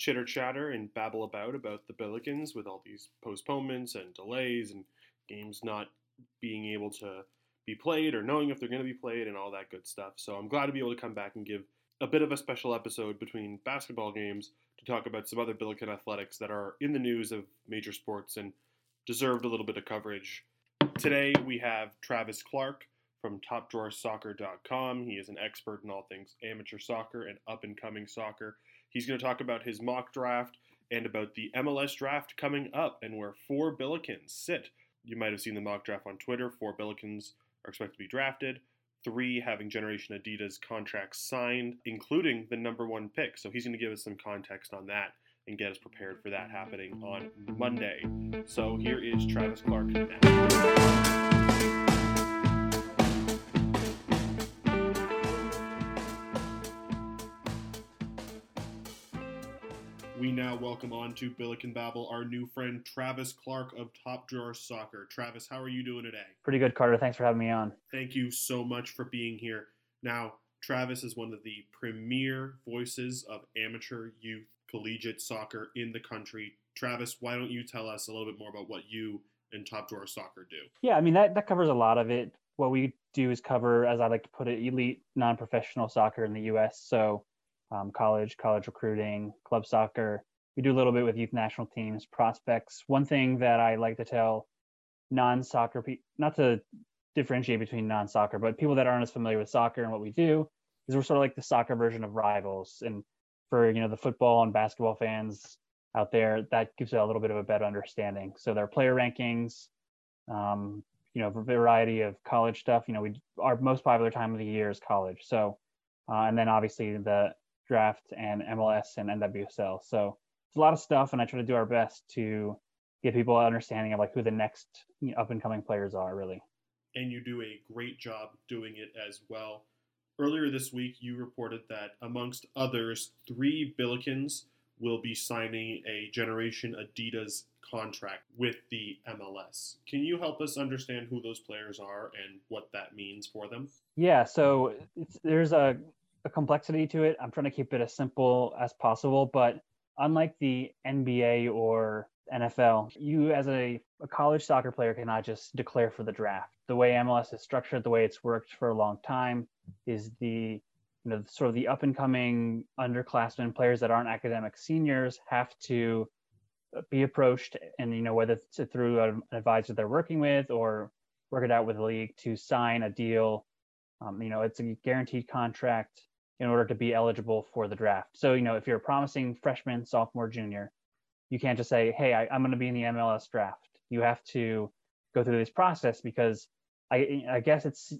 chitter chatter and babble about about the Billikens with all these postponements and delays and games not being able to be played or knowing if they're going to be played and all that good stuff. So I'm glad to be able to come back and give a bit of a special episode between basketball games to talk about some other Billiken athletics that are in the news of major sports and deserved a little bit of coverage. Today we have Travis Clark from TopDrawerSoccer.com. He is an expert in all things amateur soccer and up and coming soccer. He's going to talk about his mock draft and about the MLS draft coming up and where four Billikens sit. You might have seen the mock draft on Twitter. Four Billikens are expected to be drafted. Three having Generation Adidas contracts signed, including the number one pick. So he's going to give us some context on that and get us prepared for that happening on Monday. So here is Travis Clark now. Now welcome on to Billiken Babble our new friend Travis Clark of Top Drawer Soccer. Travis, how are you doing today? Pretty good, Carter. Thanks for having me on. Thank you so much for being here. Now, Travis is one of the premier voices of amateur youth collegiate soccer in the country. Travis, why don't you tell us a little bit more about what you and Top Drawer Soccer do? Yeah, I mean that that covers a lot of it. What we do is cover, as I like to put it, elite non-professional soccer in the U.S. So um, college, college recruiting, club soccer. We do a little bit with youth national teams, prospects. One thing that I like to tell non-soccer people, not to differentiate between non-soccer, but people that aren't as familiar with soccer and what we do, is we're sort of like the soccer version of rivals. And for you know the football and basketball fans out there, that gives you a little bit of a better understanding. So there are player rankings, um, you know, variety of college stuff. You know, we our most popular time of the year is college. So, uh, and then obviously the draft and MLS and NWSL. So it's a lot of stuff, and I try to do our best to give people an understanding of like who the next you know, up and coming players are, really. And you do a great job doing it as well. Earlier this week, you reported that amongst others, three Billikens will be signing a Generation Adidas contract with the MLS. Can you help us understand who those players are and what that means for them? Yeah, so there's a a complexity to it. I'm trying to keep it as simple as possible, but unlike the NBA or NFL, you as a, a, college soccer player cannot just declare for the draft. The way MLS is structured, the way it's worked for a long time, is the you know sort of the up and coming underclassmen players that aren't academic seniors have to be approached and you know whether it's through an advisor they're working with or work it out with the league to sign a deal um, you know it's a guaranteed contract in order to be eligible for the draft. So, you know, if you're a promising freshman, sophomore, junior, you can't just say, hey, I, am going to be in the MLS draft. You have to go through this process because I, I guess it's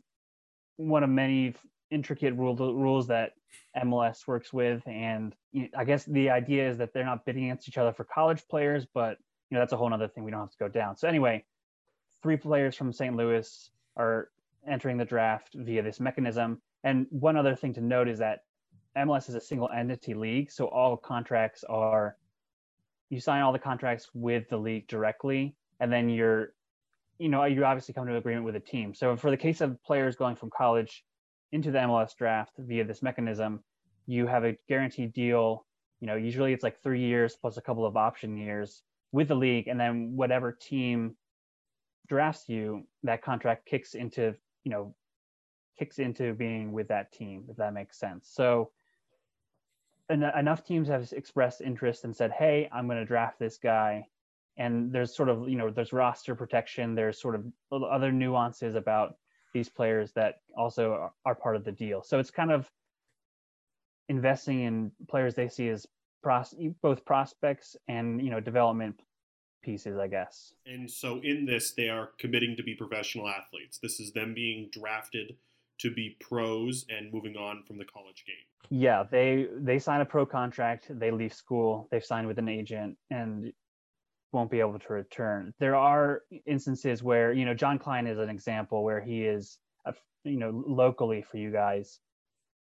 one of many intricate rule, rules that MLS works with. And you know, I guess the idea is that they're not bidding against each other for college players, but you know, that's a whole other thing we don't have to go down. So anyway, three players from St. Louis are entering the draft via this mechanism. And one other thing to note is that MLS is a single entity league, so all contracts are you sign all the contracts with the league directly, and then you're, you know, you obviously come to an agreement with a team. So for the case of players going from college into the MLS draft via this mechanism, you have a guaranteed deal. You know, usually it's like three years plus a couple of option years with the league, and then whatever team drafts you, that contract kicks into, you know, kicks into being with that team, if that makes sense. So en- enough teams have expressed interest and said, "Hey, I'm going to draft this guy." And there's sort of, you know, there's roster protection. There's sort of other nuances about these players that also are, are part of the deal. So it's kind of investing in players they see as pros- both prospects and you know development pieces, I guess. And so in this, they are committing to be professional athletes. This is them being drafted to be pros and moving on from the college game. Yeah, they they sign a pro contract, they leave school, they've signed with an agent and won't be able to return. There are instances where, you know, John Klein is an example where he is a, you know, locally for you guys.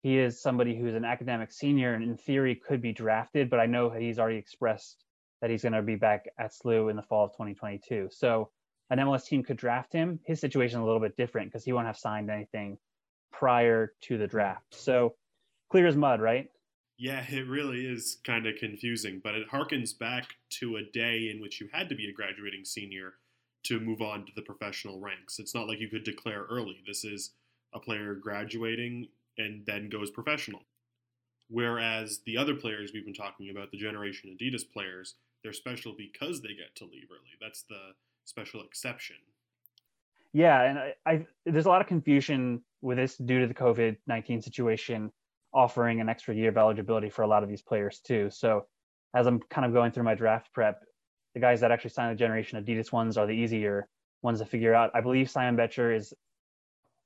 He is somebody who's an academic senior and in theory could be drafted, but I know he's already expressed that he's going to be back at SLU in the fall of 2022. So an MLS team could draft him. His situation is a little bit different because he won't have signed anything prior to the draft. So clear as mud, right? Yeah, it really is kind of confusing, but it harkens back to a day in which you had to be a graduating senior to move on to the professional ranks. It's not like you could declare early. This is a player graduating and then goes professional. Whereas the other players we've been talking about, the Generation Adidas players, they're special because they get to leave early. That's the special exception. Yeah, and I, I there's a lot of confusion with this due to the COVID nineteen situation offering an extra year of eligibility for a lot of these players too. So as I'm kind of going through my draft prep, the guys that actually signed the generation Adidas ones are the easier ones to figure out. I believe Simon Becher is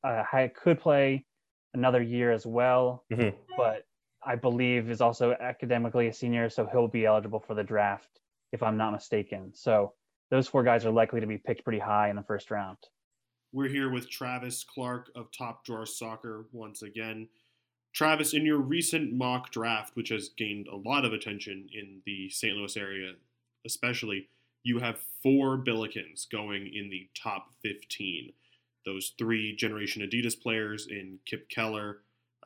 uh, could play another year as well, mm-hmm. but I believe is also academically a senior, so he'll be eligible for the draft if I'm not mistaken. So those four guys are likely to be picked pretty high in the first round. We're here with Travis Clark of Top Drawer Soccer once again. Travis, in your recent mock draft, which has gained a lot of attention in the St. Louis area, especially, you have four Billikens going in the top 15. Those three Generation Adidas players in Kipp Keller,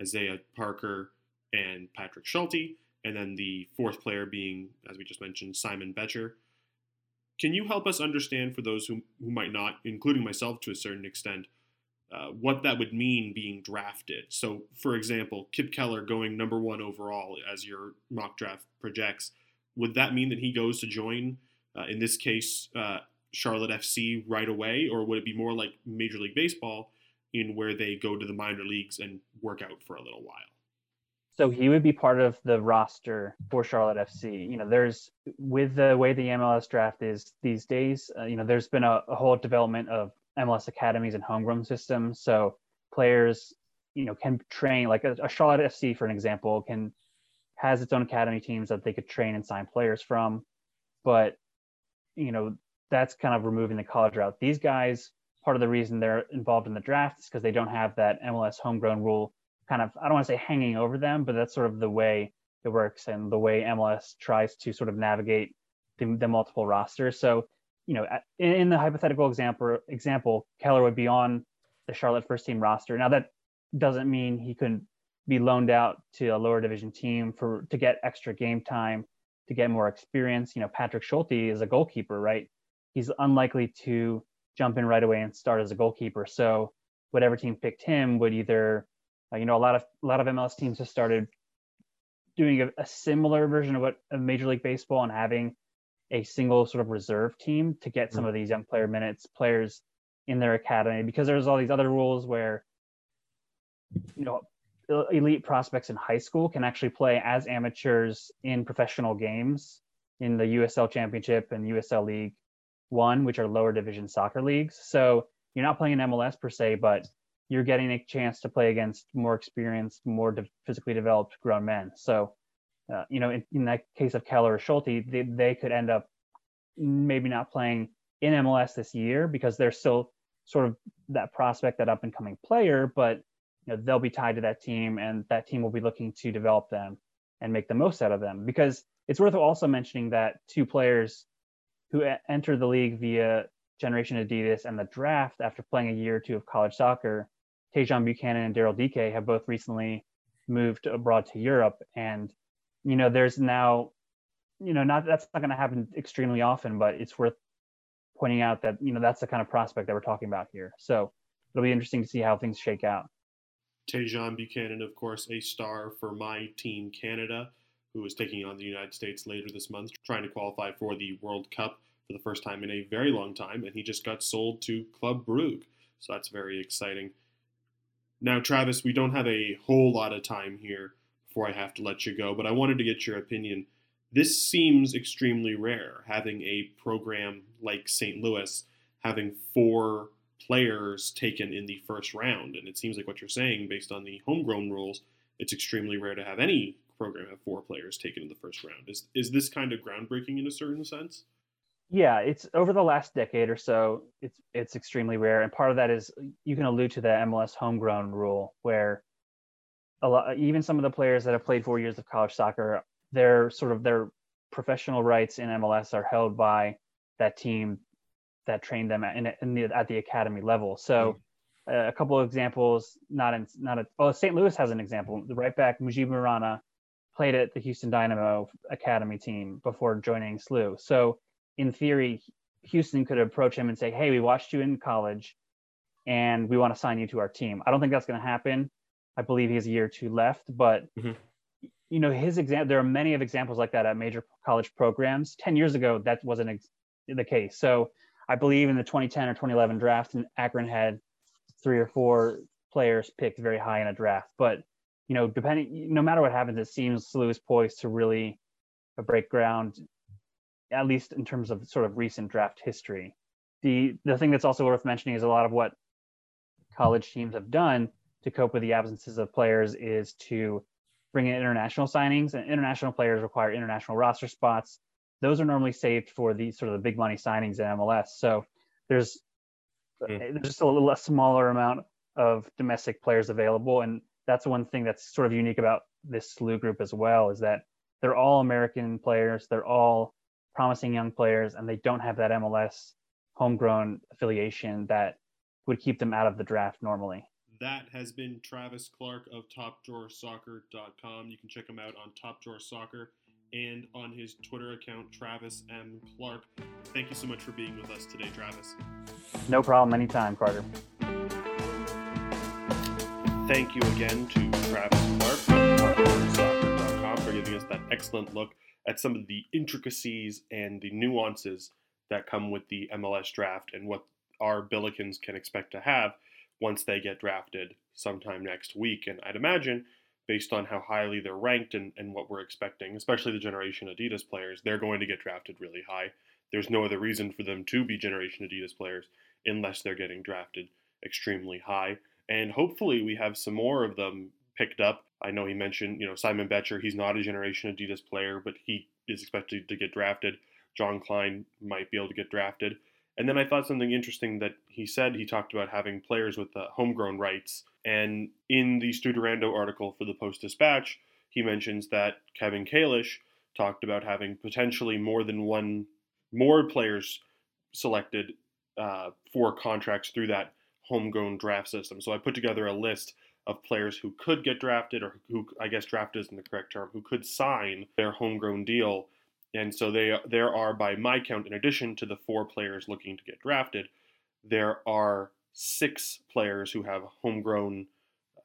Isaiah Parker, and Patrick Schulte, and then the fourth player being, as we just mentioned, Simon Becher. Can you help us understand, for those who, who might not, including myself to a certain extent, uh, what that would mean being drafted. So, for example, Kipp Keller going number one overall as your mock draft projects, would that mean that he goes to join, uh, in this case, uh, Charlotte FC right away, or would it be more like Major League Baseball, in where they go to the minor leagues and work out for a little while? So he would be part of the roster for Charlotte FC. You know, there's with the way the MLS draft is these days. Uh, you know, there's been a, a whole development of MLS academies and homegrown systems. So players, you know, can train like a, a Charlotte FC, for an example, can has its own academy teams that they could train and sign players from. But you know, that's kind of removing the college route. These guys, part of the reason they're involved in the draft is because they don't have that MLS homegrown rule kind of I don't want to say hanging over them, but that's sort of the way it works and the way MLS tries to sort of navigate the, the multiple rosters. So you know, in the hypothetical example, example, Keller would be on the Charlotte first team roster. Now that doesn't mean he couldn't be loaned out to a lower division team for to get extra game time, to get more experience. You know, Patrick Schulte is a goalkeeper, right? He's unlikely to jump in right away and start as a goalkeeper. So whatever team picked him would either, uh, you know, a lot of a lot of MLS teams have started doing a, a similar version of what of Major League Baseball and having a single sort of reserve team to get some mm-hmm. of these young player minutes, players in their academy, because there's all these other rules where, you know, elite prospects in high school can actually play as amateurs in professional games in the USL Championship and USL League One, which are lower division soccer leagues. So you're not playing in MLS per se, but you're getting a chance to play against more experienced, more de- physically developed grown men. So uh, you know, in, in, that case of Keller or Schulte, they, they could end up maybe not playing in MLS this year because they're still sort of that prospect, that up and coming player, but you know, they'll be tied to that team and that team will be looking to develop them and make the most out of them. Because it's worth also mentioning that two players who a- entered the league via Generation Adidas and the draft after playing a year or two of college soccer, Tajon Buchanan and Daryl Dike have both recently moved abroad to Europe. And you know, there's now, you know, not that's not going to happen extremely often, but it's worth pointing out that you know that's the kind of prospect that we're talking about here. So it'll be interesting to see how things shake out. Tajon Buchanan, of course, a star for my team Canada, who is taking on the United States later this month, trying to qualify for the World Cup for the first time in a very long time, and he just got sold to Club Brugge, so that's very exciting. Now, Travis, we don't have a whole lot of time here, before I have to let you go, but I wanted to get your opinion. This seems extremely rare, having a program like St. Louis having four players taken in the first round. And it seems like what you're saying, based on the homegrown rules, it's extremely rare to have any program have four players taken in the first round. Is is this kind of groundbreaking in a certain sense? Yeah, it's over the last decade or so. It's it's extremely rare, and part of that is you can allude to the MLS homegrown rule, where a lot, even some of the players that have played four years of college soccer, their sort of their professional rights in MLS are held by that team that trained them in, in the, at the academy level. So, mm. a couple of examples, not in not a well, St. Louis has an example. The right back Mujeeb Murana played at the Houston Dynamo academy team before joining SLU. So in theory, Houston could approach him and say, "Hey, we watched you in college, and we want to sign you to our team." I don't think that's going to happen. I believe he has a year or two left, but mm-hmm. you know his example. There are many of examples like that at major college programs. Ten years ago, that wasn't ex- the case. So I believe in the 2010 or 2011 draft, and Akron had three or four players picked very high in a draft. But you know, depending, no matter what happens, it seems SLU is poised to really break ground, at least in terms of sort of recent draft history. The the thing that's also worth mentioning is a lot of what college teams have done to cope with the absences of players is to bring in international signings and international players require international roster spots those are normally saved for the sort of the big money signings in mls so there's mm. there's just a little less smaller amount of domestic players available and that's one thing that's sort of unique about this SLU group as well is that they're all american players they're all promising young players and they don't have that mls homegrown affiliation that would keep them out of the draft normally that has been Travis Clark of TopDrawerSoccer.com. You can check him out on Top Drawer Soccer and on his Twitter account, Travis M. Clark. Thank you so much for being with us today, Travis. No problem. Anytime, Carter. Thank you again to Travis Clark of TopDrawerSoccer.com for giving us that excellent look at some of the intricacies and the nuances that come with the MLS draft and what our Billikens can expect to have once they get drafted sometime next week. And I'd imagine, based on how highly they're ranked and, and what we're expecting, especially the Generation Adidas players, they're going to get drafted really high. There's no other reason for them to be Generation Adidas players unless they're getting drafted extremely high. And hopefully, we have some more of them picked up. I know he mentioned, you know, Simon Becher, he's not a Generation Adidas player, but he is expected to get drafted. John Klein might be able to get drafted. And then I thought something interesting that he said. He talked about having players with uh, homegrown rights. And in the Stu Durando article for the Post Dispatch, he mentions that Kevin Kalish talked about having potentially more than one, more players selected uh, for contracts through that homegrown draft system. So I put together a list of players who could get drafted, or who I guess drafted isn't the correct term, who could sign their homegrown deal and so they there are, by my count, in addition to the four players looking to get drafted, there are six players who have homegrown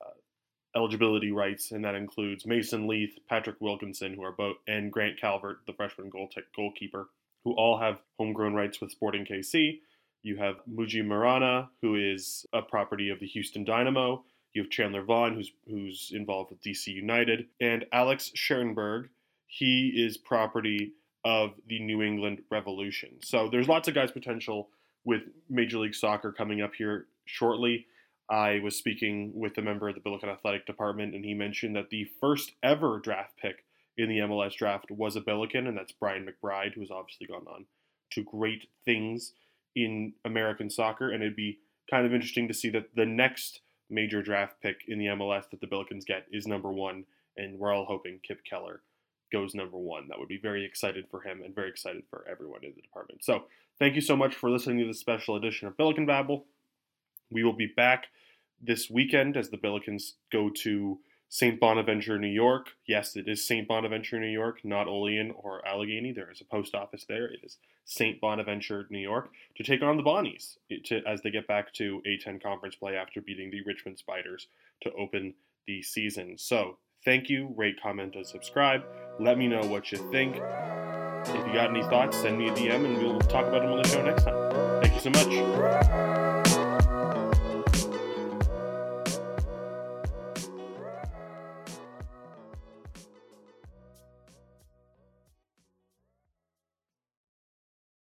uh, eligibility rights, and that includes Mason Leith, Patrick Wilkinson, who are both, and Grant Calvert, the freshman goal goalkeeper, who all have homegrown rights with Sporting KC. You have Muji Murana, who is a property of the Houston Dynamo. You have Chandler Vaughn, who's who's involved with DC United, and Alex Schertenberg, he is property of the New England Revolution. So there's lots of guys potential with Major League Soccer coming up here shortly. I was speaking with a member of the Billiken Athletic Department, and he mentioned that the first ever draft pick in the MLS draft was a Billiken, and that's Brian McBride, who has obviously gone on to great things in American soccer. And it'd be kind of interesting to see that the next major draft pick in the MLS that the Billikens get is number one, and we're all hoping Kipp Keller goes number one. That would be very excited for him and very excited for everyone in the department. So thank you so much for listening to this special edition of Billiken Babble. We will be back this weekend as the Billikens go to St. Bonaventure, New York. Yes, it is St. Bonaventure, New York, not Olean or Allegheny. There is a post office there. It is St. Bonaventure, New York, to take on the Bonnies to, as they get back to A10 conference play after beating the Richmond Spiders to open the season. So Thank you, rate, comment, and subscribe. Let me know what you think. If you got any thoughts, send me a DM and we'll talk about them on the show next time. Thank you so much.